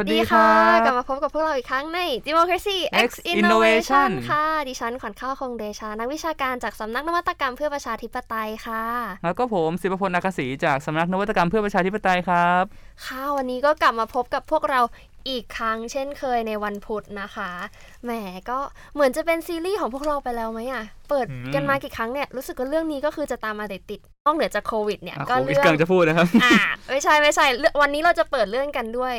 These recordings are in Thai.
วัสดีค่ะ กลับมาพบกับพวกเราอีกครั้งใน Democracy X Innovation ค่ะ ดิฉันขวัญข้าวคงเดชา นักวิชาการจากสำนักนวัตกรรมเพื่อประชาธิปไตยค่ะ แล้วก็ผมสิบพลนาคศรีจากสำนักนวัตกรรมเพื่อประชาธิปไตยครับ ค่ะ วันนี้ก็กลับมาพบกับพวกเราอีกครั้งเช่นเคยในวันพุธนะคะ แหมก็เหมือนจะเป็นซีรีส์ของพวกเราไปแล้วไหมอะ เปิดกันมากี่ครั้งเนี่ย รู้สึกว่าเรื่องนี้ก็คือจะตามมาติดติดนอกเหนือจากโควิดเนี่ยอะก็โควิดเรื่องกำลังจะพูดนะครับ อ่า ไม่ใช่ไม่ใช่เรื่องวันนี้เราจะเปิดเรื่องกันด้วย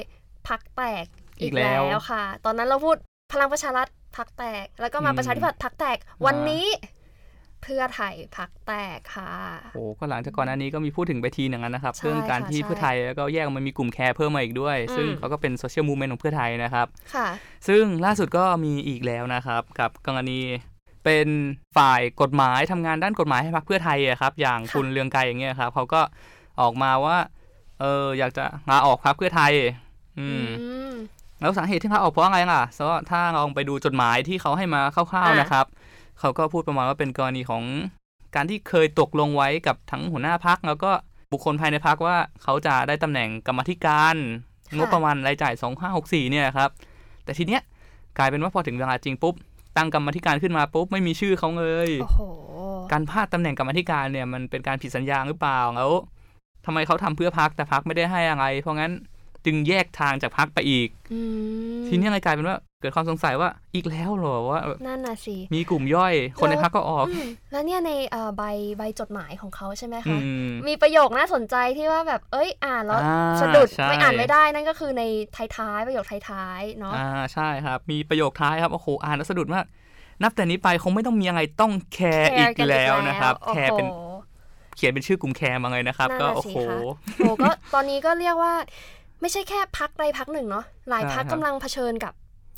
พรรคแตกอีกแล้วค่ะ ตอนนั้นเราพูดพลังประชารัฐพรรคแตก แล้วก็มาอืมประชาธิปัตย์พรรคแตก วันนี้เพื่อไทยพรรคแตกค่ะโอ้ก็หลังจากก่อนหน้านี้ก็มีพูดถึงไปทีหนึ่งแล้วนะครับใช่เรื่องการที่ค่ะเพื่อไทยแล้วก็แยกออกมามีกลุ่มแคร์เพิ่มมาอีกด้วยอืมซึ่งเขาก็เป็น social movement ของเพื่อไทยนะครับค่ะ ซึ่งล่าสุดก็มีอีกแล้วนะครับ กับกรณีเป็นฝ่ายกฎหมายทำงานด้านกฎหมายให้พรรคเพื่อไทยอะครับ อย่างค่ะคุณเรืองไกรอย่างเงี้ยครับเขาก็ออกมาว่าเอออยากจะลาออกพรรคเพื่อไทย อืมอืมแล้วสาเหตุที่เขาออกเพราะอะไรล่ะเพราะถ้าลองไปดูจดหมายที่เขาให้มาคร่าวอะๆนะครับ เขาก็พูดประมาณว่าเป็นกรณีของการที่เคยตกลงไว้กับทั้งหัวหน้าพักแล้วก็บุคคลภายในพักว่าเขาจะได้ตำแหน่งกรรมาธิการงบประมาณรายจ่าย 2564 เนี่ยครับ แต่ทีเนี้ยกลายเป็นว่าพอถึงเวลาจริงปุ๊บ ตั้งกรรมาธิการขึ้นมาปุ๊บไม่มีชื่อเขาเลยโอ้โหการพลาดตำแหน่งกรรมาธิการเนี่ยมันเป็นการผิดสัญญาหรือเปล่าแล้วทำไมเขาทำเพื่อพักแต่พักไม่ได้ให้อะไร เพราะงั้น จึงแยกทางจากพักไปอีกอืมทีนี้เลยกลายเป็นว่าเกิดความสงสัยว่าอีกแล้วเหรอว่านั่นน่ะสิมีกลุ่มย่อย คนในพักก็ออกอืมแล้วเนี่ยในเอ่อใบใบจดหมายของเขาใช่ไหมอืคะมมีประโยคน่าสนใจที่ว่าแบบเอ้ยอ่านแล้วอ่าสะดุดใช่ไม่อ่านไม่ได้นั่นก็คือในท้ายๆประโยคท้ายๆเนาะอ่าใช่ ครับ มีประโยคท้ายครับโอ้โหอ่านแล้วสะดุดมากนับแต่นี้ไปคงไม่ต้องมีอะไรต้องแคร์อีกกันแล้วนะครับโอ้แคโหร์เป็นเขียนเป็นชื่อกลุ่มแคร์มาเลยนะครับนั่นก็น่ะโอ้สิโหคะโอ้ก็ตอนนี้ก็เรียกว่า ไม่ใช่แค่พรรคใดพรรคหนึ่งเนาะหลายใช่พรรคครับกำลังเผชิญกับ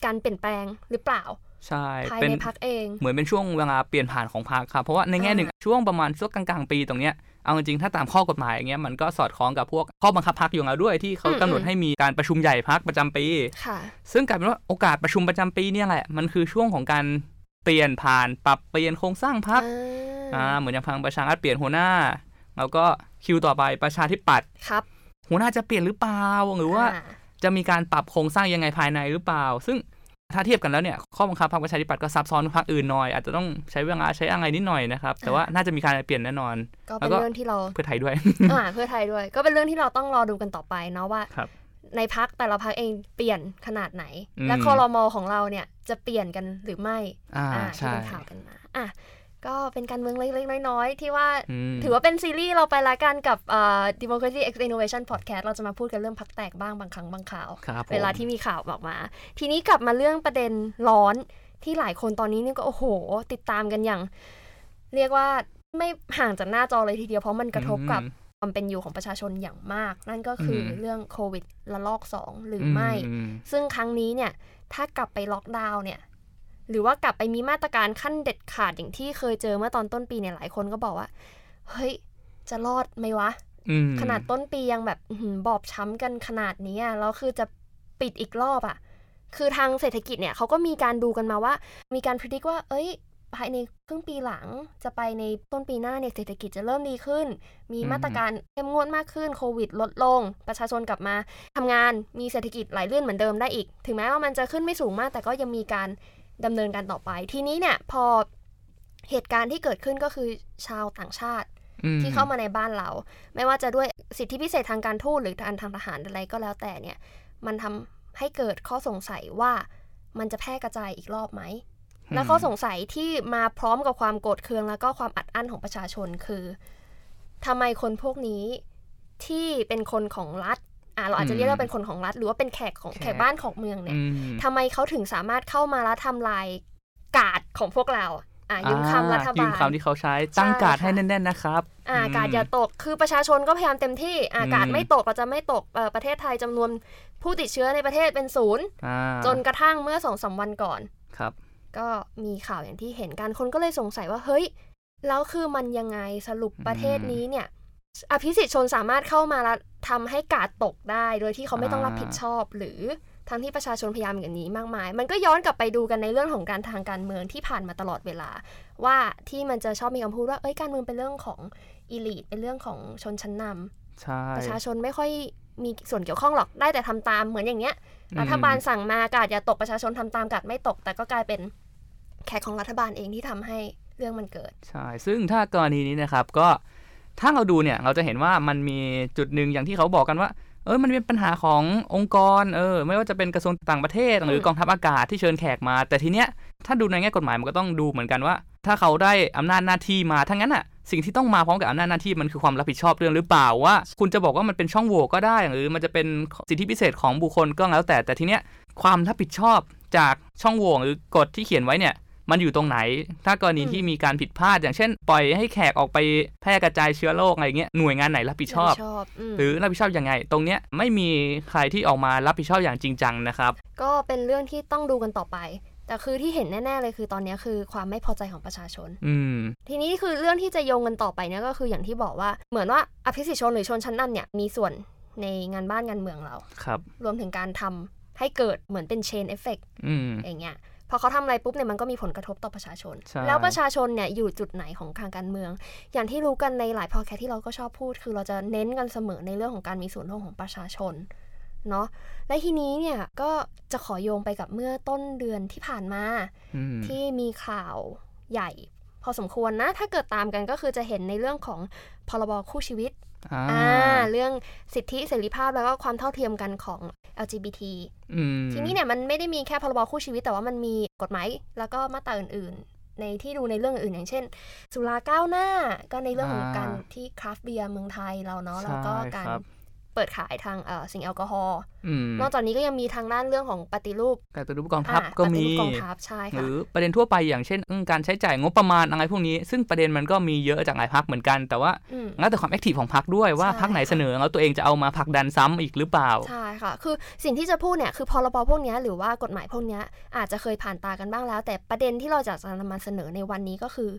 การเปลี่ยนแปลงหรือเปล่าใช่ภายเป็นในพรรคเอง เหมือนเป็นช่วงเวลาเปลี่ยนผ่านของพรรคครับเพราะว่าในแง่หนึ่งช่วงประมาณช่วงกลางๆ ปีตรงเนี้ยเอาจริงๆถ้าตามข้อกฎหมายอย่างเงี้ยมันก็สอดคล้องกับพวกข้อบังคับพรรคอยู่แล้วด้วยที่เขาอืมกำหนดให้มีการประชุมใหญ่พรรคประจำปีค่ะซึ่งกลายเป็นว่าโอกาสประชุมประจำปีเนี่ยแหละมันคือช่วงของการเปลี่ยนผ่านปรับเปลี่ยนโครงสร้างพักอ่าเหมือนอย่างพังประชารัฐเปลี่ยนหัวหน้า แล้วก็คิวต่อไปประชาธิปัตย์ครับ หัวหน้าจะเปลี่ยนหรือเปล่าหรือว่าอ่จะมีการปรับโครงสร้างยังไงภายในหรือเปล่า ซึ่งถ้าเทียบกันแล้วเนี่ยข้อบังคับพรรคประชาธิปัตย์ก็ซับซ้อนกว่าพรรคอื่นหน่อยอาจจะต้องใช้เวลาใช้อะไรนิดหน่อยนะครับ แต่ว่าน่าจะมีการเปลี่ยนแน่นอนก็แล้เป็นวก็เรื่องที่เราเพื่อไทยด้วยอ่าเพื่อไทยด้วย ก็เป็นเรื่องที่เราต้องรอดูกันต่อไปเนาะว่าครับในพักแต่ละพักเองเปลี่ยนขนาดไหนอืมและคอรมอของเราเนี่ยจะเปลี่ยนกันหรือไม่อ่าอ่าที่ใช่เป็นข่าวกันมาอะ ก็เป็นการเมืองเล็กๆ น้อยๆ ที่ว่ามถือว่าเป็นซีรีส์เราไปละกันกับเอ่อ Democracy X Innovation Podcast เราจะมาพูดกันเรื่องพักแตกบ้างบางครั้งบางข่าวครับผมเวลาที่มีข่าวออกมา ทีนี้กลับมาเรื่องประเด็นร้อนที่หลายคนตอนนี้นี่ก็โอ้โห ติดตามกันอย่าง เรียกว่าไม่ห่างจากหน้าจอเลยทีเดียว เพราะมันกระทบกับอืมความเป็นอยู่ของประชาชนอย่างมาก นั่นก็คืออมเรื่องโควิดระลอกสองหรือไม่อืมซึ่งครั้งนี้เนี่ยถ้ากลับไปล็อกดาวน์เนี่ย หรือว่ากลับไปมีมาตรการขั้นเด็ดขาดอย่างที่เคยเจอเมื่อตอนต้นปีเนี่ยหลายคนก็บอกว่า เฮ้ย จะรอดไหมวะอืมขนาดต้นปียังแบบอื้อหือบอบช้ำกันขนาดนี้อะแล้วคือจะปิดอีกรอบอะคือทางเศรษฐกิจเนี่ยเขาก็มีการดูกันมาว่า มีการพิจิตว่า เอ้ยภายในครึ่งปีหลังจะไปในต้นปีหน้าเนี่ยเศรษฐกิจจะเริ่มดีขึ้น มีมาตรการเข้มงวดมากขึ้นโควิดลดลง ประชาชนกลับมาทำงานมีเศรษฐกิจไหลลื่นเหมือนเดิมได้อีก ถึงแม้ว่ามันจะขึ้นไม่สูงมาก แต่ก็ยังมีการ ดำเนินการต่อไป ทีนี้เนี่ยพอเหตุการณ์ที่เกิดขึ้นก็คือชาวต่างชาติอืมที่เข้ามาในบ้านเรา ไม่ว่าจะด้วยสิทธิพิเศษทางการทูตหรือทางทางทหารอะไรก็แล้วแต่เนี่ย มันทำให้เกิดข้อสงสัยว่ามันจะแพร่กระจายอีกรอบไหม และข้อสงสัยที่มาพร้อมกับความโกรธเคือง แล้วก็ความอัดอั้นของประชาชนคือทำไมคนพวกนี้ที่เป็นคนของรัฐ อะเราอาจจะเรียกว่าเป็นคนของรัฐ หรือว่าเป็นแขกของแขกบ้านของเมืองเนี่ยอืมทำไมเขาถึงสามารถเข้ามาแล้วทำลายกาดของพวกเราอะยืมคำรัฐอ่บายืลมคำที่เขาใช้ตั้งการ์ดให้แน่นๆนะครับอ่ากาดอย่าตกคือประชาชนก็พยายามเต็มที่อ่ากาดอืมไม่ตกเราจะไม่ตกเอ่อประเทศไทยจำนวนผู้ติดเชื้อในประเทศเป็นศูนย์อ่าจนกระทั่งเมื่อสองสามวันก่อนครับ ก็มีข่าวอย่างที่เห็นกันคนก็เลยสงสัยว่าเฮ้ยแล้วคือมันยังไงสรุปประเทศนี้เนี่ย อภิสิทธิชนสามารถเข้ามาแล้วทำให้กาดตกได้ โดยที่เขาไม่ต้องรับผิดชอบ หรือทั้งที่ประชาชนพยายามอย่างนี้มากมาย มันก็ย้อนกลับไปดูกันในเรื่องของการทางการเมืองที่ผ่านมาตลอดเวลา ว่าที่มันจะชอบมีคำพูดว่าเอ้ยการเมืองเป็นเรื่องของอีลิทเป็นเรื่องของชนชั้นนำใช่ประชาชนไม่ค่อยมีส่วนเกี่ยวข้องหรอกได้แต่ทำตามเหมือนอย่างเงี้ยรัฐบาลสั่งมากาดอย่าตกประชาชนทำตามกาดไม่ตก แต่ก็กลายเป็นแขกของรัฐบาลเองที่ทำให้เรื่องมันเกิดใช่ซึ่งถ้ากรณีนี้นะครับก็ ถ้าเราดูเนี่ยเราจะเห็นว่ามันมีจุดหนึ่งอย่างที่เขาบอกกันว่า เออมันเป็นปัญหาขององค์กรเออไม่ว่าจะเป็นกระทรวงต่างประเทศ หรือกองทัพอากาศที่เชิญแขกมา แต่ทีเนี้ยถ้าดูในแง่กฎหมายมันก็ต้องดูเหมือนกันว่า ถ้าเขาได้อำนาจหน้าที่มาทั้งนั้นอะสิ่งที่ต้องมาพร้อมกับอำนาจหน้าที่มันคือความรับผิดชอบเรื่องหรือเปล่าว่า คุณจะบอกว่ามันเป็นช่องโหว่ก็ได้ หรือมันจะเป็นสิทธิพิเศษของบุคคลก็แล้วแต่แต่ทีเนี้ยความรับผิดชอบจากช่องโหว่หรือกฎที่เขียนไว้เนี่ย มันอยู่ตรงไหน ถ้ากรณีที่มีการผิดพลาด อย่างเช่น ปล่อยให้แขกออกไปแพร่กระจายเชื้อโรคอะไรเงี้ยหน่วยงานไหนรับผิดชอบ หรือรับผิดชอบยังไง ตรงเนี้ยไม่มีใครที่ออกมารับผิดชอบอย่างจริงจังนะครับ ก็เป็นเรื่องที่ต้องดูกันต่อไปแต่คือที่เห็นแน่ ๆ เลยคือตอนนี้คือความไม่พอใจของประชาชน อืมทีนี้คือเรื่องที่จะโยงกันต่อไปเนี่ยก็คืออย่างที่บอกว่าเหมือนว่าอภิสิทธิชนหรือชนชั้นนำเนี่ยมีส่วนในงานบ้านงานเมืองเราครับ รวมถึงการทำให้เกิดเหมือนเป็น chain effect อืมอย่างเงี้ย พอเขาทำอะไรปุ๊บเนี่ยมันก็มีผลกระทบต่อประชาชนใช่แล้วประชาชนเนี่ยอยู่จุดไหนของทางการเมือง อย่างที่รู้กันในหลายพอแคสที่เราก็ชอบพูด คือเราจะเน้นกันเสมอในเรื่องของการมีส่วนร่วมของประชาชนเนาะและทีนี้เนี่ยก็จะขอโยงไปกับเมื่อต้นเดือนที่ผ่านมาอืมที่มีข่าวใหญ่ พอสมควรนะ ถ้าเกิดตามกันก็คือจะเห็นในเรื่องของพรบคู่ชีวิต อ่าอ่าเรื่องสิทธิเสรีภาพแล้วก็ความเท่าเทียมกันของ LGBT อืมทีนี้เนี่ยมันไม่ได้มีแค่พรบคู่ชีวิตแต่ว่ามันมีกฎหมายแล้วก็มาตราอื่นๆ ในที่ดูในเรื่องอื่นๆอย่างเช่น สุราก้าวหน้าก็ในเรื่องของการที่คราฟต์เบียร์เมืองไทยเราเนาะแล้วก็การใช่ครับ เปิดขายทางเอ่อสิ่งแอลกอฮอล์อืมนอกจากนี้ก็ยังมีทางด้านเรื่องของปฏิรูปการปฏิรูปกองทัพอ่าก็ปฏิมีรูปกองทัพใช่หค่ะรือประเด็นทั่วไปอย่างเช่นเรื่องการใช้จ่ายงบประมาณอะไรพวกนี้ ซึ่งประเด็นมันก็มีเยอะจากหลายพรรคเหมือนกัน แต่ว่าอืมแล้วแต่ความ active ของพรรคด้วยว่าใช่พรรคไหนค่ะเสนอแล้วตัวเองจะเอามาผลักดันซ้ำอีกหรือเปล่าใช่ค่ะ คือสิ่งที่จะพูดเนี่ยคือพรบพวกเนี้ยหรือว่ากฎหมายพวกเนี้ยอาจจะเคยผ่านตากันบ้างแล้ว แต่ประเด็นที่เราจะนำมาเสนอในวันนี้ก็คือ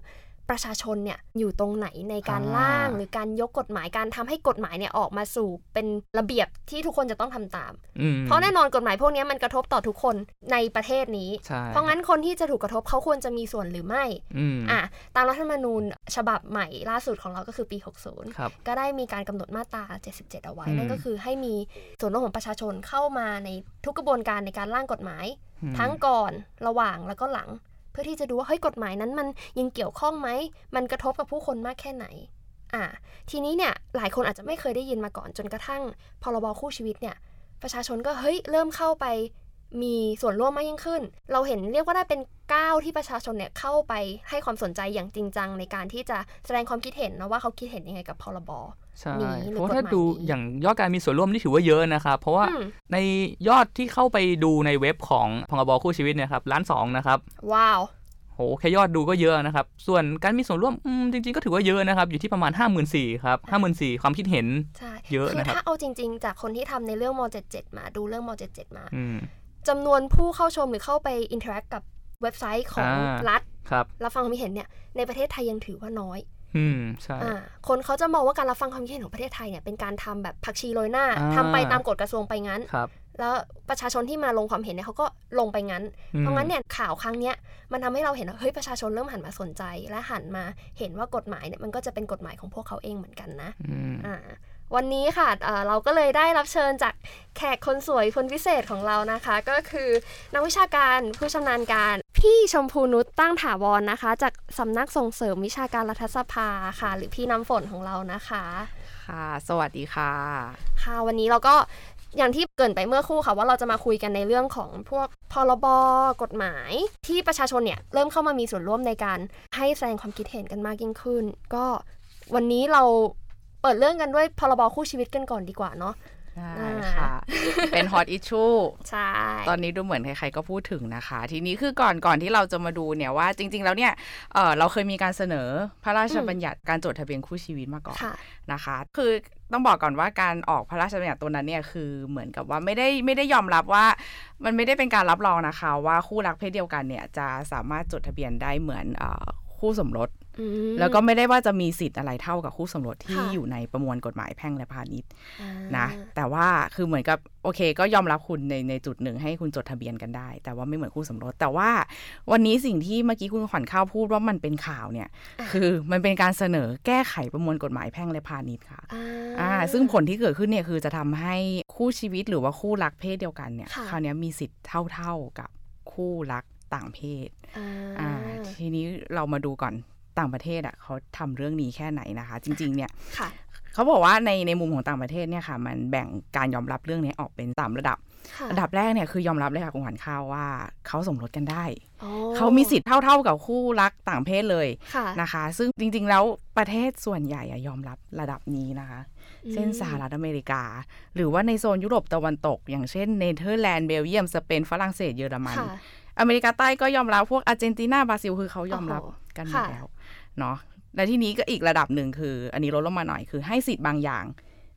ประชาชนเนี่ยอยู่ตรงไหนในการอ่าร่างหรือการยกกฎหมายการทำให้กฎหมายเนี่ยออกมาสู่เป็นระเบียบที่ทุกคนจะต้องทำตามอืมเพราะแน่นอนกฎหมายพวกเนี้ยมันกระทบต่อทุกคนในประเทศนี้ใช่เพราะงั้นคนที่จะถูกกระทบเขาควรจะมีส่วนหรือไม่อืมอะตามรัฐธรรมนูญฉบับใหม่ล่าสุดของเราก็คือปี 60ครับก็ได้มีการกำหนดมาตรา 77 เอาไว้อืมนั่นก็คือให้มีส่วนร่วมของประชาชนเข้ามาในทุกกระบวนการในการร่างกฎหมายอืมทั้งก่อนระหว่างแล้วก็หลังเพื่อที่จะดูว่าเฮ้ยกฎหมายนั้นมันยังเกี่ยวข้องไหม มันกระทบกับผู้คนมากแค่ไหน อ่า ทีนี้เนี่ยหลายคนอาจจะไม่เคยได้ยินมาก่อนจนกระทั่งพรบคู่ชีวิตเนี่ย ประชาชนก็เฮ้ยเริ่มเข้าไป มีส่วนร่วมมากยิ่งขึ้น เราเห็นเรียกว่าได้เป็นก้าวที่ประชาชนเนี่ยเข้าไปให้ความสนใจอย่างจริงจังในการที่จะแสดงความคิดเห็นนะว่าเขาคิดเห็นยังไงกับพรบใช่นี้หรือเพราะว่าถ้ากฎหมายดูนี้อย่างยอดการมีส่วนร่วมนี่ถือว่าเยอะนะครับ เพราะว่าอืมในยอดที่เข้าไปดูในเว็บของพรบคู่ชีวิตเนยครับล้านสองนะครับว้าวโหแค่ยอดดูก็เยอะนะครับ ส่วนการมีส่วนร่วมอืมจริง ๆ ก็ถือว่าเยอะนะครับ อยู่ที่ประมาณ 5 4 0 0 0ครับ54,000ความคิดเห็นใช่เยอะคือนะครับถ้าเอาจริง ๆ จากคนที่ทำในเรื่องม .77 มาดูเรื่องม .77 มาอืม จำนวนผู้เข้าชมหรือเข้าไป interact กับเว็บไซต์ของอ่ารัฐครับรับฟังความคิดเห็นเนี่ยในประเทศไทยยังถือว่าน้อย อืมใช่อ่าคนเขาจะมองว่าการรับฟังความคิดเห็นของประเทศไทยเนี่ยเป็นการทำแบบผักชีโรยหน้าอ่าทำไปตามกฎกระทรวงไปงั้นครับแล้วประชาชนที่มาลงความเห็นเนี่ยเขาก็ลงไปงั้นอืมเพราะงั้นเนี่ยข่าวครั้งเนี้ยมันทำให้เราเห็นว่าเฮ้ยประชาชนเริ่มหันมาสนใจ และหันมาเห็นว่ากฎหมายเนี่ยมันก็จะเป็นกฎหมายของพวกเขาเองเหมือนกันนะอืมอ่า วันนี้ค่ะเอ่อเราก็เลยได้รับเชิญจากแขกคนสวยคนพิเศษของเรานะคะ ก็คือนักวิชาการผู้ชำนาญการ พี่ชมพูนุชตั้งถาวรนะคะ จากสำนักส่งเสริมวิชาการรัฐสภาค่ะ หรือพี่น้ำฝนของเรานะคะค่ะ สวัสดีค่ะ ค่ะวันนี้เราก็อย่างที่เกรินไปเมื่อครู่ค่ะว่าเราจะมาคุยกันในเรื่องของพวกพรบกฎหมาย ที่ประชาชนเนี่ยเริ่มเข้ามามีส่วนร่วมในการให้แสดงความคิดเห็นกันมากยิ่งขึ้น ก็วันนี้เรา เปิดเรื่องกันด้วยพรบคู่ชีวิตกันก่อนดีกว่าเนาะได้ค่ะ เป็นฮอตอิชชูใช่ ตอนนี้ดูเหมือนใครๆก็พูดถึงนะคะ ทีนี้คือก่อนก่อนที่เราจะมาดูเนี่ยว่าจริง ๆ แล้วเนี่ยเออเราเคยมีการเสนอพระราชบัญญัติการจดทะเบียนคู่ชีวิตมาก่อนค่ะนะคะ คือต้องบอกก่อนว่าการออกพระราชบัญญัติตัวนั้นเนี่ยคือเหมือนกับว่าไม่ได้ไม่ได้ยอมรับว่า มันไม่ได้เป็นการรับรองนะคะ ว่าคู่รักเพศเดียวกันเนี่ยจะสามารถจดทะเบียนได้เหมือนเออคู่สมรสอืม แล้วก็ไม่ได้ว่าจะมีสิทธิ์อะไรเท่ากับคู่สมรสที่ค่ะอยู่ในประมวลกฎหมายแพ่งและพาณิชย์อ่านะ แต่ว่าคือเหมือนกับโอเค ก็ยอมรับคุณในในจุดหนึ่งให้คุณจดทะเบียนกันได้ แต่ว่าไม่เหมือนคู่สมรส แต่ว่าวันนี้สิ่งที่เมื่อกี้คุณขวัญข้าวพูดว่ามันเป็นข่าวเนี่ย คือมันเป็นการเสนอแก้ไขประมวลกฎหมายแพ่งและพาณิชย์ค่ะอ่าอ่าซึ่งผลที่เกิดขึ้นเนี่ยคือจะทำให้คู่ชีวิตหรือว่าคู่รักเพศเดียวกันเนี่ยค่ะคราวเนี้ยมีสิทธิ์เท่า ๆกับคู่รักต่างเพศอ่าอ่าทีนี้เรามาดูก่อน ต่างประเทศอะเขาทำเรื่องนี้แค่ไหนนะคะ จริง ๆ เนี่ยค่ะเขาบอกว่าในในมุมของต่างประเทศเนี่ยค่ะ มันแบ่งการยอมรับเรื่องนี้ออกเป็นสามระดับค่ะระดับแรกเนี่ยคือยอมรับเลยค่ะคุณขวัญข้าวว่าเขาสมรสกันได้อ๋อเขามีสิทธิ์เท่าๆกับคู่รักต่างเพศเลยค่ะนะคะ ซึ่งจริง ๆ แล้วประเทศส่วนใหญ่อะยอมรับระดับนี้นะคะเช่นสหรัฐอเมริกา หรือว่าในโซนยุโรปตะวันตก อย่างเช่นเนเธอร์แลนด์เบลเยียมสเปนฝรั่งเศสเยอรมันค่ะอเมริกาใต้ก็ยอมรับพวกอาร์เจนตินาบราซิลคือเขายอมรับโอ้โหกันหมดค่ะแล้ว เนาะและที่นี้ก็อีกระดับหนึ่งคือ อันนี้ลดลงมาหน่อยคือให้สิทธิ์บางอย่าง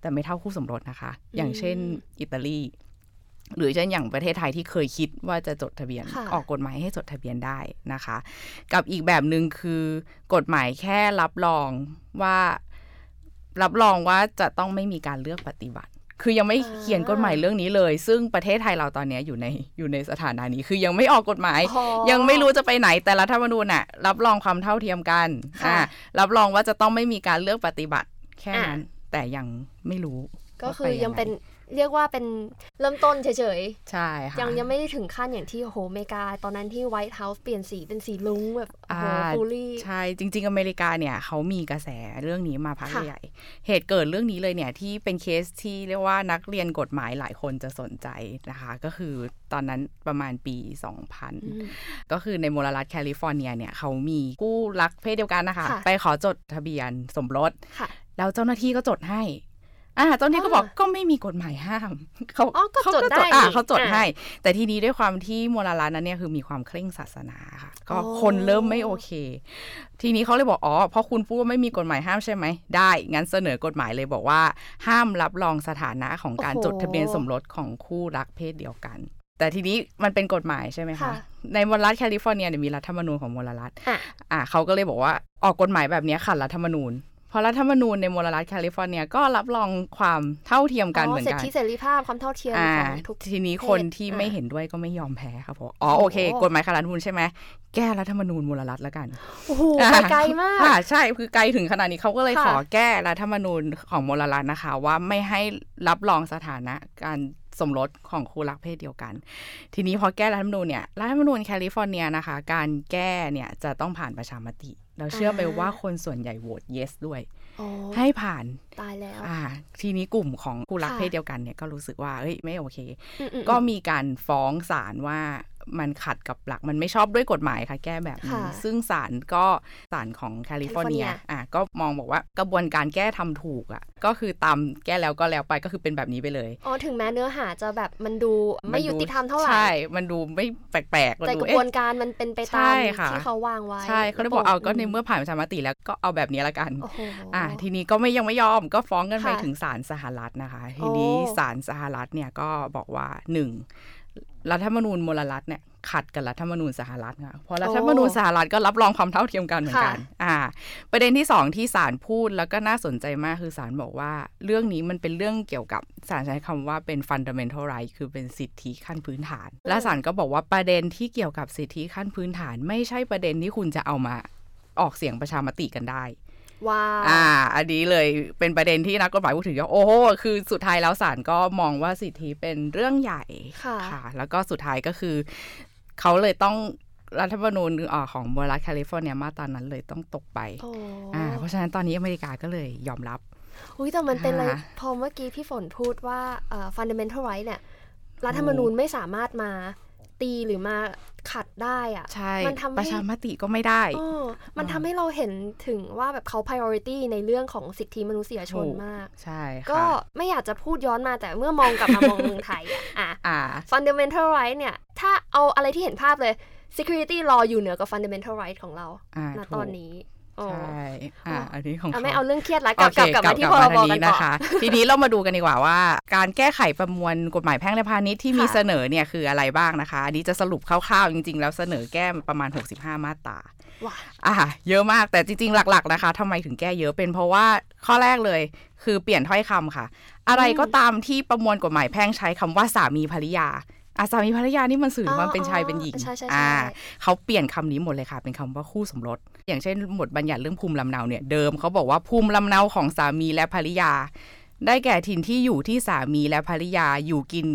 แต่ไม่เท่าคู่สมรสนะคะ อย่างเช่นอิตาลีหรือเช่นอย่างประเทศไทยที่เคยคิดว่าจะจดทะเบียนค่ะออกกฎหมายให้จดทะเบียนได้นะคะ กับอีกแบบหนึ่งคือกฎหมายแค่รับรองว่ารับรองว่าจะต้องไม่มีการเลือกปฏิบัติ คือยังไม่อ่าเขียนกฎหมายเรื่องนี้เลย ซึ่งประเทศไทยเราตอนเนี้ยอยู่ในอยู่ในสถานะนี้ คือยังไม่ออกกฎหมายอ๋อยังไม่รู้จะไปไหนแต่รัฐธรรมนูญน่ะรับรองความเท่าเทียมกันค่ะอ่ารับรองว่าจะต้องไม่มีการเลือกปฏิบัติแค่อะนั้นแต่ยังไม่รู้ก็ว่าคืไปอยังเป็น เรียกว่าเป็นเริ่มต้นเฉยใช่ค่ะๆยังยังไม่ได้ถึงขั้นอย่างที่โอ้โหอเมริกา ตอนนั้นที่ White House เปลี่ยนสีเป็นสีรุ้งแบบโอ้โหอ่า fullี่ ใช่ จริง ๆ อเมริกาเนี่ยเขามีกระแสเรื่องนี้มาพักค่ะใหญ่ เหตุเกิดเรื่องนี้เลยเนี่ยที่เป็นเคสที่เรียกว่านักเรียนกฎหมายหลายคนจะสนใจนะคะ ก็คือตอนนั้นประมาณปี 2000 ก็คือในมลรัฐแคลิฟอร์เนียเนี่ยเขามีกู้รักเพศเดียวกันนะคะค่ะไปขอจดทะเบียนสมรสค่ะแล้วเจ้าหน้าที่ก็จดให้ อ่าเจ้าหน้าที่ก็บอกอ่าก็ไม่มีกฎหมายห้ามเขาอ๋อก็เขาจดได้อ่านี่เขาจดอ่าให้ แต่ทีนี้ด้วยความที่มลรัฐนั้นเนี่ยคือมีความเคร่งศาสนาค่ะ ก็อ๋อคนเริ่มไม่โอเค ทีนี้เขาเลยบอกอ๋อเพราะคุณพูดว่าไม่มีกฎหมายห้ามใช่ไหมได้ งั้นเสนอกฎหมายเลยบอกว่า ห้ามรับรองสถานะของการจดทะเบียนสมรสของคู่รักเพศเดียวกันแต่ทีนี้มันเป็นกฎหมายใช่ไหมคะค่ะในมลรัฐแคลิฟอร์เนียเนี่ยมีรัฐธรรมนูญของมลรัฐอะอ่าเขาก็เลยบอกว่าออกกฎหมายแบบเนี้ยขัดรัฐธรรมนูญ เพราะรัฐธรรมนูญในมลรัฐแคลิฟอร์เนียก็รับรองความเท่าเทียมกันเหมือนสิทกันธิเสรีภาพความเท่าเทียมอ่าของทุกทีนี้เพศคนที่อ่าไม่เห็นด้วยก็ไม่ยอมแพ้ครับผมอ๋อโอ้โอโหเค กฎหมายขัดรัฐธรรมนูญใช่ไหมแก้รัฐธรรมนูญมลรัฐแล้วกันโอ้โหอ่าไปไกลมากอ่าใช่คือไกลถึงขนาดนี้เขาก็เลยค่ะขอแก้รัฐธรรมนูญของมลรัฐนะคะ ว่าไม่ให้รับรองสถานะการสมรสของคู่รักเพศเดียวกัน ทีนี้พอแก้รัฐธรรมนูญเนี่ยรัฐธรรมนูญแคลิฟอร์เนียนะคะ การแก้เนี่ยจะต้องผ่านประชามติ เราเชื่อไปว่าคนส่วนใหญ่โหวต yes ด้วยอ๋อให้ผ่านตายแล้ว่า ทีนี้กลุ่มของคู่รักค่ะเพศเดียวกันเนี่ยก็รู้สึกว่าเฮ้ยไม่โอเคอืมอืมก็มีการฟ้องศาลว่า มันขัดกับหลักมันไม่ชอบด้วยกฎหมายค่ะ แก้แบบนี้ค่ะซึ่งศาลก็ศาลของแคลิฟอร์เนียแคลิฟอร์เนียอะก็มองบอกว่ากระบวนการแก้ทำถูกอะก็คือตามแก้แล้วก็แล้วไปก็คือเป็นแบบนี้ไปเลยอ๋อถึงแม้เนื้อหาจะแบบมันดูไม่ยุติธรรมเท่าไหร่ใช่ มันดูไม่แปลกๆมันแต่ดูกระบเอ๊ะวนการมันเป็นไปใช่ตามค่ะที่เขาวางไว้ใช่เขาเลยบอกเอาก็ในมเมื่อผ่านประชามติแล้วก็เอาแบบนี้ละกันโอ้โหอ่าทีนี้ก็ไม่ยังไม่ยอมก็ฟ้องกันไปค่ะถึงศาลสหรัฐนะคะ ทีนี้โอ้ศาลสหรัฐเนี่ยก็บอกว่าหนึ่ง รัฐธรรมนูญมลรัฐเนี่ยขัดกับรัฐธรรมนูญสหรัฐค่ะเพราะรัฐธรรมนูญสหรัฐก็รับรองความเท่าเทียมกันเหมือนกัน อ่า ประเด็นที่สองที่ศาลพูดแล้วก็น่าสนใจมากคือศาลบอกว่า เรื่องนี้มันเป็นเรื่องเกี่ยวกับศาลใช้คำว่าเป็น fundamental right คือเป็นสิทธิขั้นพื้นฐาน และศาลก็บอกว่าประเด็นที่เกี่ยวกับสิทธิขั้นพื้นฐาน ไม่ใช่ประเด็นที่คุณจะเอามาออกเสียงประชามติกันได้ ว้าวอ่า อันนี้เลยเป็นประเด็นที่นักกฎหมายพูดถึงว่าโอ้โหคือสุดท้ายแล้วศาลก็มองว่าสิทธิเป็นเรื่องใหญ่ค่ะแล้วก็สุดท้ายก็คือเขาเลยต้องรัฐธรรมนูญอ่าของบรัฐแคลิฟอร์เนียมาตรานั้นเลยต้องตกไปโอ้อ่าเพราะฉะนั้นตอนนี้อเมริกาก็เลยยอมรับ อุ้ยแต่มันเป็นอะไรอ่าพอเมื่อกี้พี่ฝนพูดว่าเอ่อ fundamental right เนี่ย รัฐธรรมนูญไม่สามารถมา ตีหรือมาขัดได้อะใช่มันทำให้ประชามติก็ไม่ได้เออมันทำให้เราเห็นถึงว่าแบบเขา priority ในเรื่องของสิทธิมนุษยชนถูกมาก ใช่ค่ะก็ไม่อยากจะพูดย้อนมาแต่เมื่อมองกลับมามองเมืองไทยอะอะอ่า fundamental right เนี่ย ถ้าเอาอะไรที่เห็นภาพเลย security law อยู่เหนือกับ fundamental right ของเราอ่าณถูกตอนนี้อ๋อ ใช่อ่าอันนี้ของอะเขาไม่เอาเรื่องเครียดละกลับโอกเคลับกลับมาที่พรบทางกันนี้ต่อนะคะ ทีนี้เรามาดูกันดีกว่าว่า การแก้ไขประมวลกฎหมายแพ่งและพาณิชย์ที่มีค่ะเสนอเนี่ยคืออะไรบ้างนะคะ อันนี้จะสรุปคร่าวๆจริง ๆ แล้วเสนอแก้ประมาณ 65 มาตราว้าอ่าเยอะมากแต่จริง ๆ หลัก ๆ นะคะทำไมถึงแก้เยอะเป็นเพราะว่าข้อแรกเลยคือเปลี่ยนถ้อยคำค่ะ อะไรก็ตามที่ประมวลกฎหมายแพ่งใช้คำว่าสามีภรรยาอะสามีภรรยานี่มันสื่อว่าเป็นชายเป็นหญิงใช่ใช่อ่าใช่เขาเปลี่ยนคำนี้หมดเลยค่ะ เป็นคำว่าคู่สมรส อย่างเช่นหมวดบัญญัติเรื่องภูมิลำเนาเนี่ยเดิมเขาบอกว่าภูมิลำเนาของสามีและภรรยา ได้แก่ถิ่นที่อยู่ที่สามีและภรรยาอยู่กิน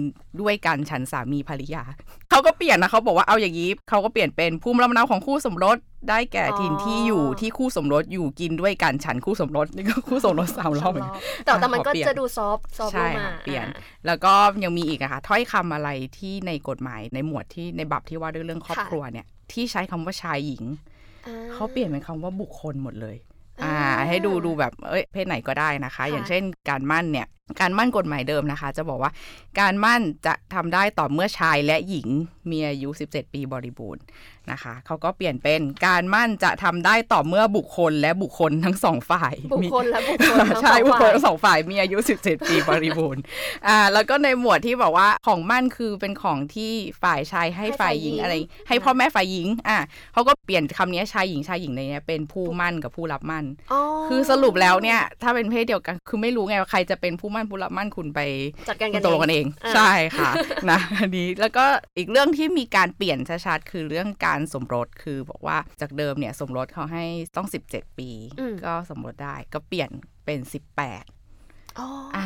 ด้วยกันฉันสามีภรรยาเขาก็เปลี่ยนนะเขาบอกว่าเอาอย่างนี้เขาก็เปลี่ยนเป็นภูมิลำเนาของคู่สมรสได้แก่ถิ่นที่อยู่ที่คู่สมรสอยู่กินด้วยกันฉันคู่สมรสนี่ก็คู่สมรสสามรอบเหมือนกันแต่แต่มันก็ขอเปลี่ยนจะดูซอฟต์ซอฟต์ลใช่งมาค่ะเปลี่ยนอ่าแล้วก็ยังมีอีกอะค่ะถ้อยคำอะไรที่ในกฎหมายในหมวดที่ในบับที่ว่าด้วยเรื่องครอบค่ะครัวเนี่ยที่ใช้คำว่าชายหญิงอ่ เขาเปลี่ยนเป็นคำว่าบุคคลหมดเลย อ่าอ่าให้ดูดูแบบเอ้ยเพศไหนก็ได้นะคะค่ะอย่างเช่นการมั่นเนี่ย การมั่นกฎหมายเดิมนะคะ จะบอกว่าการมั่นจะทำได้ต่อเมื่อชายและหญิงมีอายุ 17 ปีบริบูรณ์นะคะเขาก็เปลี่ยนเป็นการมั่นจะทำได้ต่อเมื่อบุคคลและบุคคลทั้งสองฝ่ายบุคมีคลและบุคคลทั้งใช่สองบุคคลฝ่ายทั้งสองฝ่ายมีอายุ 17 ปีบริบูรณ์อ่าแล้วก็ในหมวดที่บอกว่าของมั่นคือเป็นของที่ฝ่ายชายให้ฝ่ายหญิงอะไร ให้พ่อแม่ฝ่ายหญิงอ่าเขาก็เปลี่ยนคำนี้ชายหญิงชายหญิงในเนี้ยเป็นผู้มั่นกับผู้รับมั่นอ๋อคือสรุปแล้วเนี่ยถ้าเป็นเพศเดียวกันคือไม่รู้ไงว่าใครจะเป็นผู้มั่นผู้รับมั่นคุณไปจัดการกันตกลงกันเองอ่าใช่ค่ะนะอันนี้แล้วก็อีกเรื่องที่มีการเปลี่ยนชัดๆคือเรื่องการสมรสคือบอกว่าจากเดิมเนี่ยสมรสเขาให้ต้อง 17 ปี ก็สมรสได้ก็เปลี่ยนเป็น 18อ๋ออ่า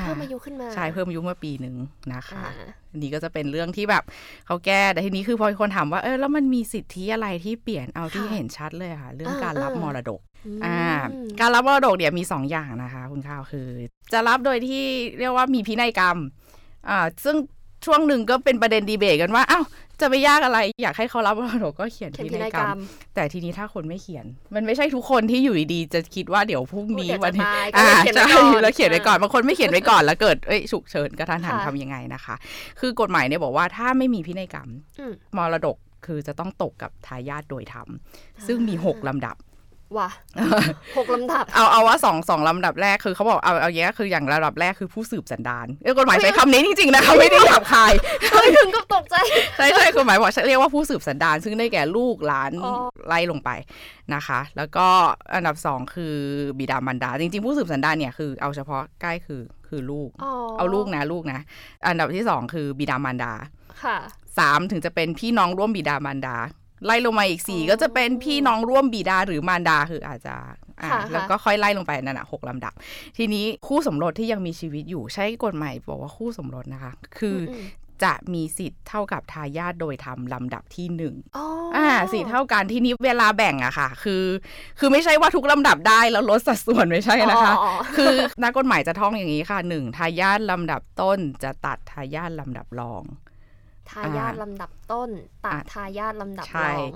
เพิ่มอายุขึ้นมา ใช่ เพิ่มอายุเมื่อปีหนึ่งนะอ่าคะ อันนี้ก็จะเป็นเรื่องที่แบบเขาแก้แต่ทีนี้คือพอคนถามว่าเออแล้วมันมีสิทธิอะไรที่เปลี่ยนเอาที่ค่ะเห็นชัดเลยค่ะ เรื่องอ่าการรับอ่ามมรดกมอ่าการรับมรดกเนี่ยมีสองอย่างนะคะ คุณข้าวคือ จะรับโดยที่เรียกว่ามีพินัยกรรมอ่าซึ่งช่วงหนึ่งก็เป็นประเด็นดีเบตกันว่าอ้าว จะไปยากอะไร อยากให้เขารับมรดกก็เขียนเขียนพิพินันัยยกกรรรรมมแต่ทีนี้ถ้าคนไม่เขียน มันไม่ใช่ทุกคนที่อยู่ดีๆจะคิดว่าเดี๋ยวพรุ่งนี้เดี๋ยวจะวันนี้ตายก็อ่าเลยเขียนไว้ใช่ก่อนแล้วเขียนไว้ก่อนอ่าบางคนไม่เขียนไว้ก่อนแล้วเกิดเอ้ยฉุกเฉินกระทันหันค่ะทำยังไงนะคะ คือกฎหมายเนี่ยบอกว่าถ้าไม่มีพินัยกรรมอืมมรดกคือจะต้องตกกับทายาทโดยธรรมซึ่งมีหกลำดับ ว่ะหกลำดับ เอาเอาว่าสองสองลำดับแรกคือเขาบอกเอาเอาแย่คืออย่างระดับแรกคือผู้สืบสันดานเอ้ยกฎหมายใช้คำนี้จริงๆนะคะไม่ได้หยาบคายเฮ้ยถึงกับตกใจ ใช่ใช่กฎหมายบอกเรียกว่าผู้สืบสันดาน ซึ่งได้แก่ลูกหลานอ๋อไล่ลงไปนะคะ แล้วก็อันดับสองคือบิดามารดา จริงๆ ผู้สืบสันดานเนี่ยคือเอาเฉพาะใกล้คือคือลูกอ๋อเอาลูกนะลูกนะ อันดับที่สองคือบิดามารดาค่ะสามถึงจะเป็นพี่น้องร่วมบิดามารดา ไล่ลงมาอีกสี่อ๋อก็จะเป็นพี่น้องร่วมบิดาหรือมารดาคืออาจจะอ่าค่ะแล้วก็ค่อยไล่ลงไปนั่นน่ะหกลำดับ ทีนี้คู่สมรสที่ยังมีชีวิตอยู่ใช้กฎหมายบอกว่าคู่สมรสนะคะ คืออมจะมีสิทธิ์เท่ากับทายาทโดยธรรมลำดับที่หนึ่งอ๋ออ่าสิทธิ์เท่ากันทีนี้เวลาแบ่งอะค่ะ คือ คือไม่ใช่ว่าทุกลำดับได้แล้วลดสัดส่วนไม่ใช่นะคะอ๋ออ๋อคือนักกฎหมายจะท่องอย่างนี้ค่ะหนึ่งทายาทลำดับต้นจะตัดทายาทลำดับรอง ทายาทลำดับต้น ตัดอะทายาทลำดับใช่รอง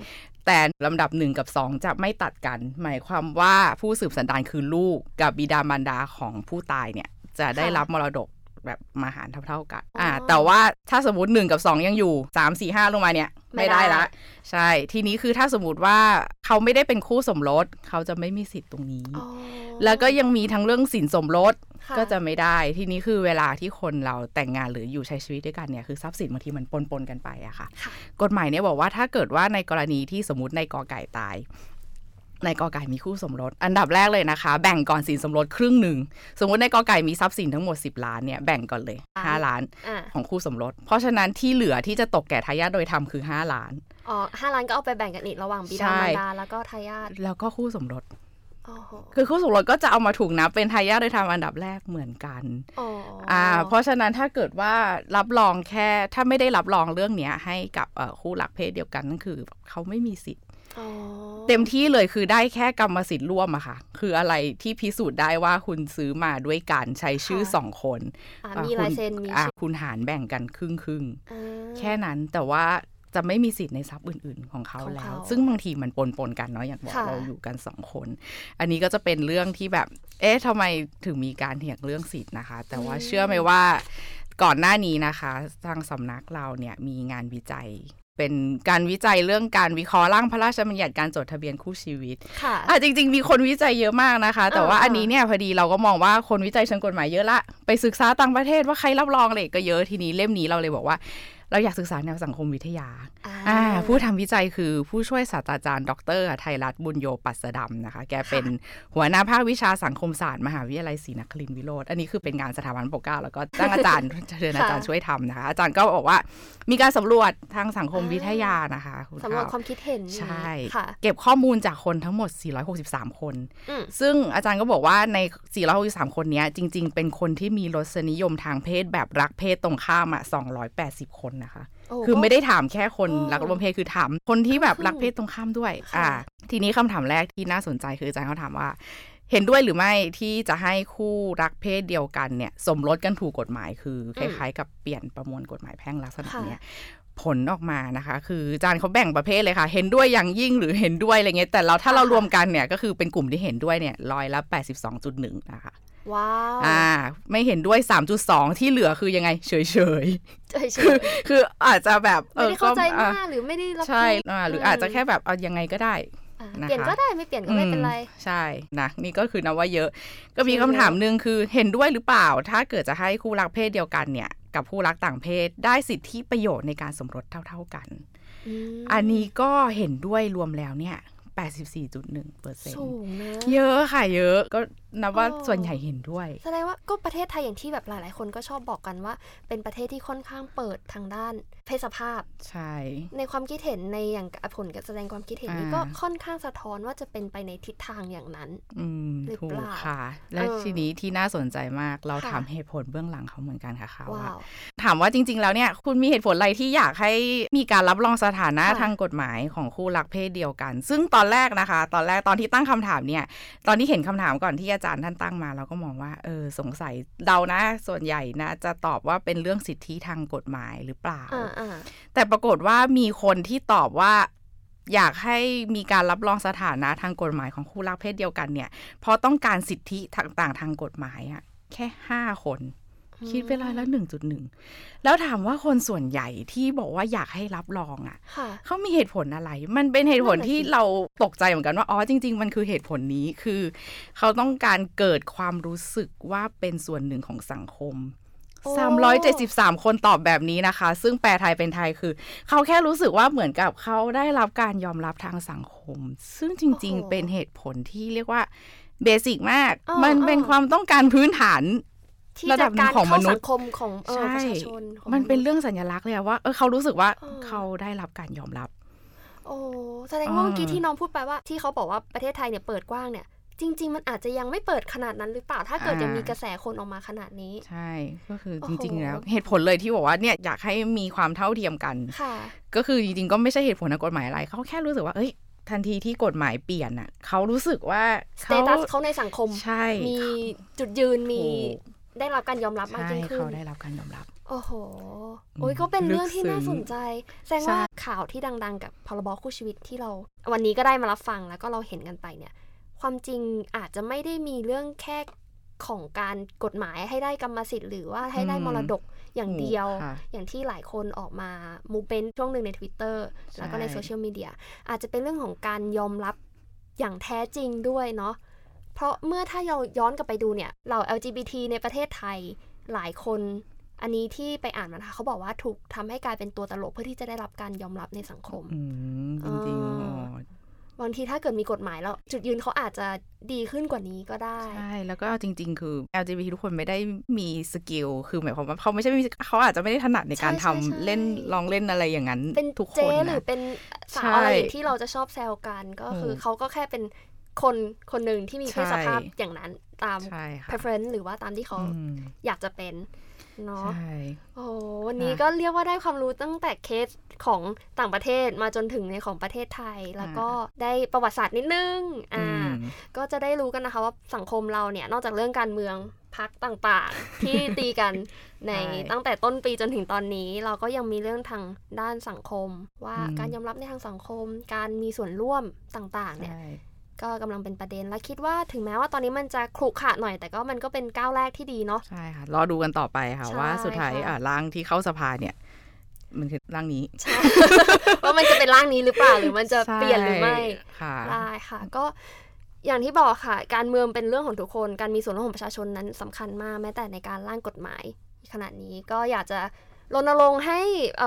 แต่ลำดับหนึ่งกับสองจะไม่ตัดกัน หมายความว่าผู้สืบสันดานคือลูกกับบิดามารดาของผู้ตายเนี่ยจะได้รับมรดก แบบมาหารเท่าๆกัน อ่า แต่ว่าถ้าสมมติหนึ่งกับสองยังอยู่สามสี่ห้าลงมาเนี่ย ไม่ได้ละ ใช่ ทีนี้คือถ้าสมมติว่าเขาไม่ได้เป็นคู่สมรส เขาจะไม่มีสิทธิ์ตรงนี้อ๋อแล้วก็ยังมีทั้งเรื่องสินสมรสค่ก็จะไม่ได้ทีนี้คือเวลาที่คนเราแต่งงานหรืออยู่ใช้ชีวิตด้วยกันเนี่ยคือทรัพย์สินบางทีมันปนๆกันไปอะค่ะค่ะ กฎหมายเนี่ยบอกว่าถ้าเกิดว่าในกรณีที่สมมติในกอไก่ตาย ในกอไก่มีคู่สมรส อันดับแรกเลยนะคะ แบ่งก่อนสินสมรสครึ่งหนึ่ง สมมติในกอไก่มีทรัพย์สินทั้งหมด 10 ล้านเนี่ยแบ่งก่อนเลย 5 ล้านอ่าของคู่สมรส เพราะฉะนั้นที่เหลือที่จะตกแก่ทายาทโดยธรรมคือ 5 ล้าน อ๋อห้าล้านก็เอาไปแบ่งกันอีกระหว่างบิใช่ดามารดาแล้วก็ทายาทแล้วก็คู่สมรสโอ้โหคือคู่สมรสก็จะเอามาถูกนับเป็นทายาทโดยธรรมอันดับแรกเหมือนกันอ๋ออ่า เพราะฉะนั้นถ้าเกิดว่ารับรองแค่ถ้าไม่ได้รับรองเรื่องเนี้ยให้กับเอ่อคู่หลักเพศเดียวกันนั่นคือเขาไม่มีสิทธิ์อ๋อ เต็มที่เลยคือได้แค่กรรมสิทธิ์ร่วมอะค่ะ คืออะไรที่พิสูจน์ได้ว่าคุณซื้อมาด้วยการใช้ชื่อสองคนอ่าอะมีลายเซ็นมีอะชื่อคุณหารแบ่งกันครึ่งครึ่งอ่าๆแค่นั้นแต่ว่าจะไม่มีสิทธิ์ในทรัพย์อื่น ๆ ของเขาของแล้วเขาซึ่งบางทีมันปนปนๆกันเนาะอย่างบอกค่ะเราอยู่กันสองคน อันนี้ก็จะเป็นเรื่องที่แบบ เอ๊ะทำไมถึงมีการเถียงเรื่องสิทธิ์นะคะ แต่ว่าเชื่อไหมว่าก่อนหน้านี้นะคะ ทางสำนักเราเนี่ยมีงานวิจัย เป็นการวิจัยเรื่องการวิเคราะห์ร่างพระราชบัญญัติการจดทะเบียนคู่ชีวิต ค่ะอะจริง ๆ มีคนวิจัยเยอะมากนะคะ แต่ว่าเอออันนี้เนี่ยพอดีเราก็มองว่าคนวิจัยเชิงกฎหมายเยอะละ ไปศึกษาต่างประเทศว่าใครรับรองอะไรก็เยอะทีนี้เล่มนี้เราเลยบอกว่า เราอยากศึกษาแนวสังคมวิทยาอ่าอ่าผู้ทำวิจัยคือผู้ช่วยศาสตราจารย์ดรไทยรัฐบุญโยปัสดำนะคะ แกเป็นหัวหน้าภาควิชาสังคมศาสตร์มหาวิทยาลัยศรีนครินทรวิโรธอันนี้คือเป็นงานสถาบันปกเกล้าแล้วก็จ้างอาจารย์เชิญอาจารย์ช่วยทำนะคะ อาจารย์ก็บอกว่ามีการสำรวจทางสังคมวิทยานะคะคุณสำรวจข้าวความคิดเห็นใช่ค่ะเก็บข้อมูลจากคนทั้งหมด 463 คนอืมซึ่งอาจารย์ก็บอกว่าใน 463 คนเนี้ยจริง ๆ เป็นคนที่มีรสนิยมทางเพศแบบรักเพศตรงข้ามอะ280 คนนะคะโอ้คือไม่ได้ถามแค่คนโอ้รักร่วมเพศคือถามคนที่แบบครึ่งรักเพศตรงข้ามด้วยค่ะอ่า ทีนี้คำถามแรกที่น่าสนใจคืออาจารย์เขาถามว่า เห็นด้วยหรือไม่ที่จะให้คู่รักเพศเดียวกันเนี่ย สมรสกันถูกกฎหมายคือคล้ายๆ กับเปลี่ยนประมวลกฎหมายแพ่งลักษณะเนี้ยผลออกมานะคะ คืออาจารย์เขาแบ่งประเภทเลยค่ะ เห็นด้วยอย่างยิ่งหรือเห็นด้วยอะไรเงี้ยแต่เราถ้าเรารวมกันเนี่ยก็คือเป็นกลุ่มที่เห็นด้วยเนี่ยร้อยละ82.1นะคะ ว้าวอ่า ไม่เห็นด้วย 3.2 ที่เหลือคือยังไง เฉยๆเฉยๆคือคืออาจจะแบบไม่ได้เข้าใจก็มากหรือไม่ได้รับใช่รู้อ่าหรืออาจจะแค่แบบเอายังไงก็ได้อะนะคะเปลี่ยนก็ได้ไม่เปลี่ยนก็ไม่เป็นไรอืมใช่นะนี่ก็คือนับว่าเยอะ ก็มีเยอะคำถามหนึ่งคือเห็นด้วยหรือเปล่า ถ้าเกิดจะให้คู่รักเพศเดียวกันเนี่ย กับคู่รักต่างเพศได้สิทธิประโยชน์ในการสมรสเท่า ๆกันมอันนี้ก็เห็นด้วยรวมแล้วเนี่ย 84.1เปอร์เซ็นสูงนะเยอะค่ะเยอะก็นับว่าอ๋อส่วนใหญ่เห็นด้วย แสดงว่าก็ประเทศไทยอย่างที่แบบหลาย ๆ คนก็ชอบบอกกันว่า เป็นประเทศที่ค่อนข้างเปิดทางด้านเพศสภาพ ใช่ ในความคิดเห็นในอย่างผลการแสดงความคิดเห็นนี้อ่าก็ค่อนข้างสะท้อนว่าจะเป็นไปในทิศทางอย่างนั้น อืมหรือถูเปกล่าค่ะ และเออทีนี้ที่น่าสนใจมากเราค่ะถามเหตุผลเบื้องหลังเขาเหมือนกันค่ะค่ะว่าว้าวถามว่าจริง ๆ แล้วเนี่ยคุณมีเหตุผลอะไรที่อยากให้มีการรับรองสถานะค่ะทางกฎหมายของคู่รักเพศเดียวกัน ซึ่งตอนแรกนะคะ ตอนแรกตอนที่ตั้งคำถามเนี่ย ตอนที่เห็นคำถามก่อนที่อาจารย์ท่านตั้งมา เราก็มองว่าเออสงสัยเดานะ ส่วนใหญ่นะ จะตอบว่าเป็นเรื่องสิทธิทางกฎหมายหรือเปล่าอ่าอ่า แต่ปรากฏว่ามีคนที่ตอบว่าอยากให้มีการรับรองสถานะทางกฎหมายของคู่รักเพศเดียวกันเนี่ย เพราะต้องการสิทธิต่างๆ ทางกฎหมายอะแค่ห้าคน คิดไปร้อยละหนึ่งจุดหนึ่งแล้วถามว่าคนส่วนใหญ่ที่บอกว่าอยากให้รับรองอะค่ะเขามีเหตุผลอะไร มันเป็นเหตุผลนั่นน่ะที่สิเราตกใจเหมือนกันว่าอ๋อจริง ๆ มันคือเหตุผลนี้คือ เขาต้องการเกิดความรู้สึกว่าเป็นส่วนหนึ่งของสังคมโอ้373 คนตอบแบบนี้นะคะ ซึ่งแปลไทยเป็นไทยคือ เขาแค่รู้สึกว่าเหมือนกับเขาได้รับการยอมรับทางสังคม ซึ่งจริง ๆ เป็นเหตุผลที่เรียกว่าเบสิกมากอ๋อมันเป็นอ๋อความต้องการพื้นฐาน ที่ระดัจะบหนึ่กางรของเข้ามนุสัษย์งคมของเออใช่ประชาชนของมันเป็นษย์เรื่องสัญลักษณ์เลยอะว่าเออเขารู้สึกว่าเออเขาได้รับการยอมรับ โอ้แสดงว่าอ่าเมื่อกี้ที่น้องพูดไปว่า ที่เขาบอกว่าประเทศไทยเนี่ยเปิดกว้างเนี่ยจริง ๆ มันอาจจะยังไม่เปิดขนาดนั้นหรือเปล่า ถ้าเกิดยังมีกระแสคนออกมาขนาดนี้ ใช่ ก็คือโอ้จโหริง ๆ แล้ว เหตุผลเลยที่บอกว่าเนี่ยอยากให้มีความเท่าเทียมกันค่ะก็คือจริง ๆ ก็ไม่ใช่เหตุผลทางกฎหมายอะไร เขาแค่รู้สึกว่าเอ้ยทันทีที่กฎหมายเปลี่ยนอะเขารู้สึกว่าสเตตัสเขาในสังคม ใช่ มีจุดยืนมีถูก ได้รับการยอมรับมากใช่ยิ่งขึ้นเขาได้รับการยอมรับ โอ้โหอืมโอ้ยก็เป็นเรื่องที่ลึกซึ้งน่าสนใจ แสดงใช่ว่าข่าวที่ดัง ๆ กับพรบคู่ชีวิตที่เรา วันนี้ก็ได้มารับฟังแล้วก็เราเห็นกันไปเนี่ย ความจริงอาจจะไม่ได้มีเรื่องแค่ของการกฎหมายให้ได้กรรมสิทธิ์หรือว่าให้ได้มรดกอย่างเดียวค่ะอย่างที่หลายคนออกมามูเ e นช่วงหนึ่งใน Twitter แล้วก็ในใช่โซเชียลมีเดียอาจจะเป็นเรื่องของการยอมรับอย่างแท้จริงด้วยเนาะ เพราะเมื่อถ้าเราย้อนกลับไปดูเนี่ยเหล่า LGBT ในประเทศไทยหลายคน อันนี้ที่ไปอ่านมานะคะเขาบอกว่าถูกทำให้กลายเป็นตัวตลกเพื่อที่จะได้รับการยอมรับในสังคมอืมจริงๆอ่าอ๋อบางทีถ้าเกิดมีกฎหมายแล้ว จุดยืนเขาอาจจะดีขึ้นกว่านี้ก็ได้ ใช่ แล้วก็จริง ๆ คือ LGBT ทุกคนไม่ได้มีสกิลคือหมายความว่าเขาไม่ใช่มีเขาอาจจะไม่ได้ถนัดในการใช่ทำใช่ใช่เล่นลองเล่นอะไรอย่างนั้น เป็นทุกคเจ๊นหรือนะเป็นสาวใช่อะไรที่เราจะชอบแซวกันก็คือถูกเขาก็แค่เป็น คนคนหนึ่งที่มีเพศใช่สภาพอย่างนั้นตามใช่ค่ะ preference หรือว่าตามที่เขาอืมอยากจะเป็นเนาะใช่โอ้วันนี้ค่ะก็เรียกว่าได้ความรู้ตั้งแต่เคสของต่างประเทศมาจนถึงในของประเทศไทย แล้วก็ได้ประวัติศาสตร์นิดนึง อ่าอืมก็จะได้รู้กันนะคะว่าสังคมเราเนี่ยนอกจากเรื่องการเมืองพักต่างๆ ที่ตีกันในใช่ตั้งแต่ต้นปีจนถึงตอนนี้ เราก็ยังมีเรื่องทางด้านสังคม ว่าอืมการยอมรับในทางสังคม การมีส่วนร่วมต่างๆ เนี่ยใช่ ก็กำลังเป็นประเด็นและคิดว่าถึงแม้ว่าตอนนี้มันจะขรุขระหน่อย แต่ก็มันก็เป็นก้าวแรกที่ดีเนาะใช่ค่ะรอดูกันต่อไปค่ะใช่ว่าสุดท้ายค่ะอะร่างที่เข้าสภาเนี่ย มันคือร่างนี้ว่ามันจะเป็นร่างนี้หรือเปล่าหรือมันจะเปลี่ยนหรือไม่ใช่ค่ะได้ค่ะ ก็อย่างที่บอกค่ะ การเมืองเป็นเรื่องของทุกคน การมีส่วนร่วมของประชาชนนั้นสำคัญมากแม้แต่ในการร่างกฎหมายขนาดนี้ก็อยากจะ รณรงค์ให้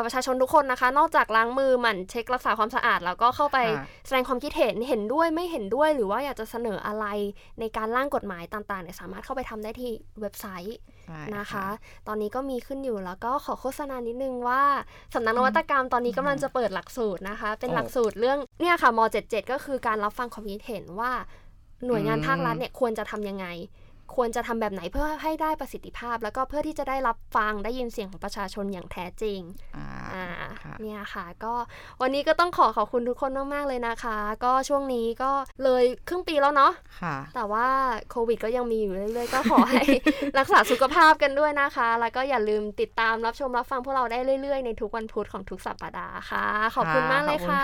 ประชาชนทุกคนนะคะ นอกจากล้างมือหมั่นเช็ครักษาความสะอาด แล้วก็เข้าไปแสดงความคิดเห็นเห็นด้วยไม่เห็นด้วย หรือว่าอยากจะเสนออะไรในการร่างกฎหมายต่างๆเนี่ยสามารถเข้าไปทำได้ที่เว็บไซต์นะคะ ตอนนี้ก็มีขึ้นอยู่แล้วก็ขอโฆษณานิดนึงว่าสำนักนวัตกรรมตอนนี้กำลังจะเปิดหลักสูตรนะคะ เป็นหลักสูตรเรื่องเนี่ยค่ะม .77 ก็คือการรับฟังความคิดเห็นว่าหน่วยงานภาครัฐเนี่ยควรจะทำยังไง ควรจะทำแบบไหนเพื่อให้ได้ประสิทธิภาพ แล้วก็เพื่อที่จะได้รับฟังได้ยินเสียงของประชาชนอย่างแท้จริงอ่าเนี่ยค่ะ ก็วันนี้ก็ต้องขอขอบคุณทุกคนมากๆเลยนะคะ ก็ช่วงนี้ก็เลยครึ่งปีแล้วเนาะค่ะแต่ว่าโควิดก็ยังมีอยู่เรื่อยๆ ก็ขอให้รักษาสุขภาพกันด้วยนะคะ แล้วก็อย่าลืมติดตามรับชมรับฟังพวกเราได้เรื่อยๆ ในทุกวันพุธของทุกสัปดาห์ค่ะ ขอบคุณมากเลยค่ะ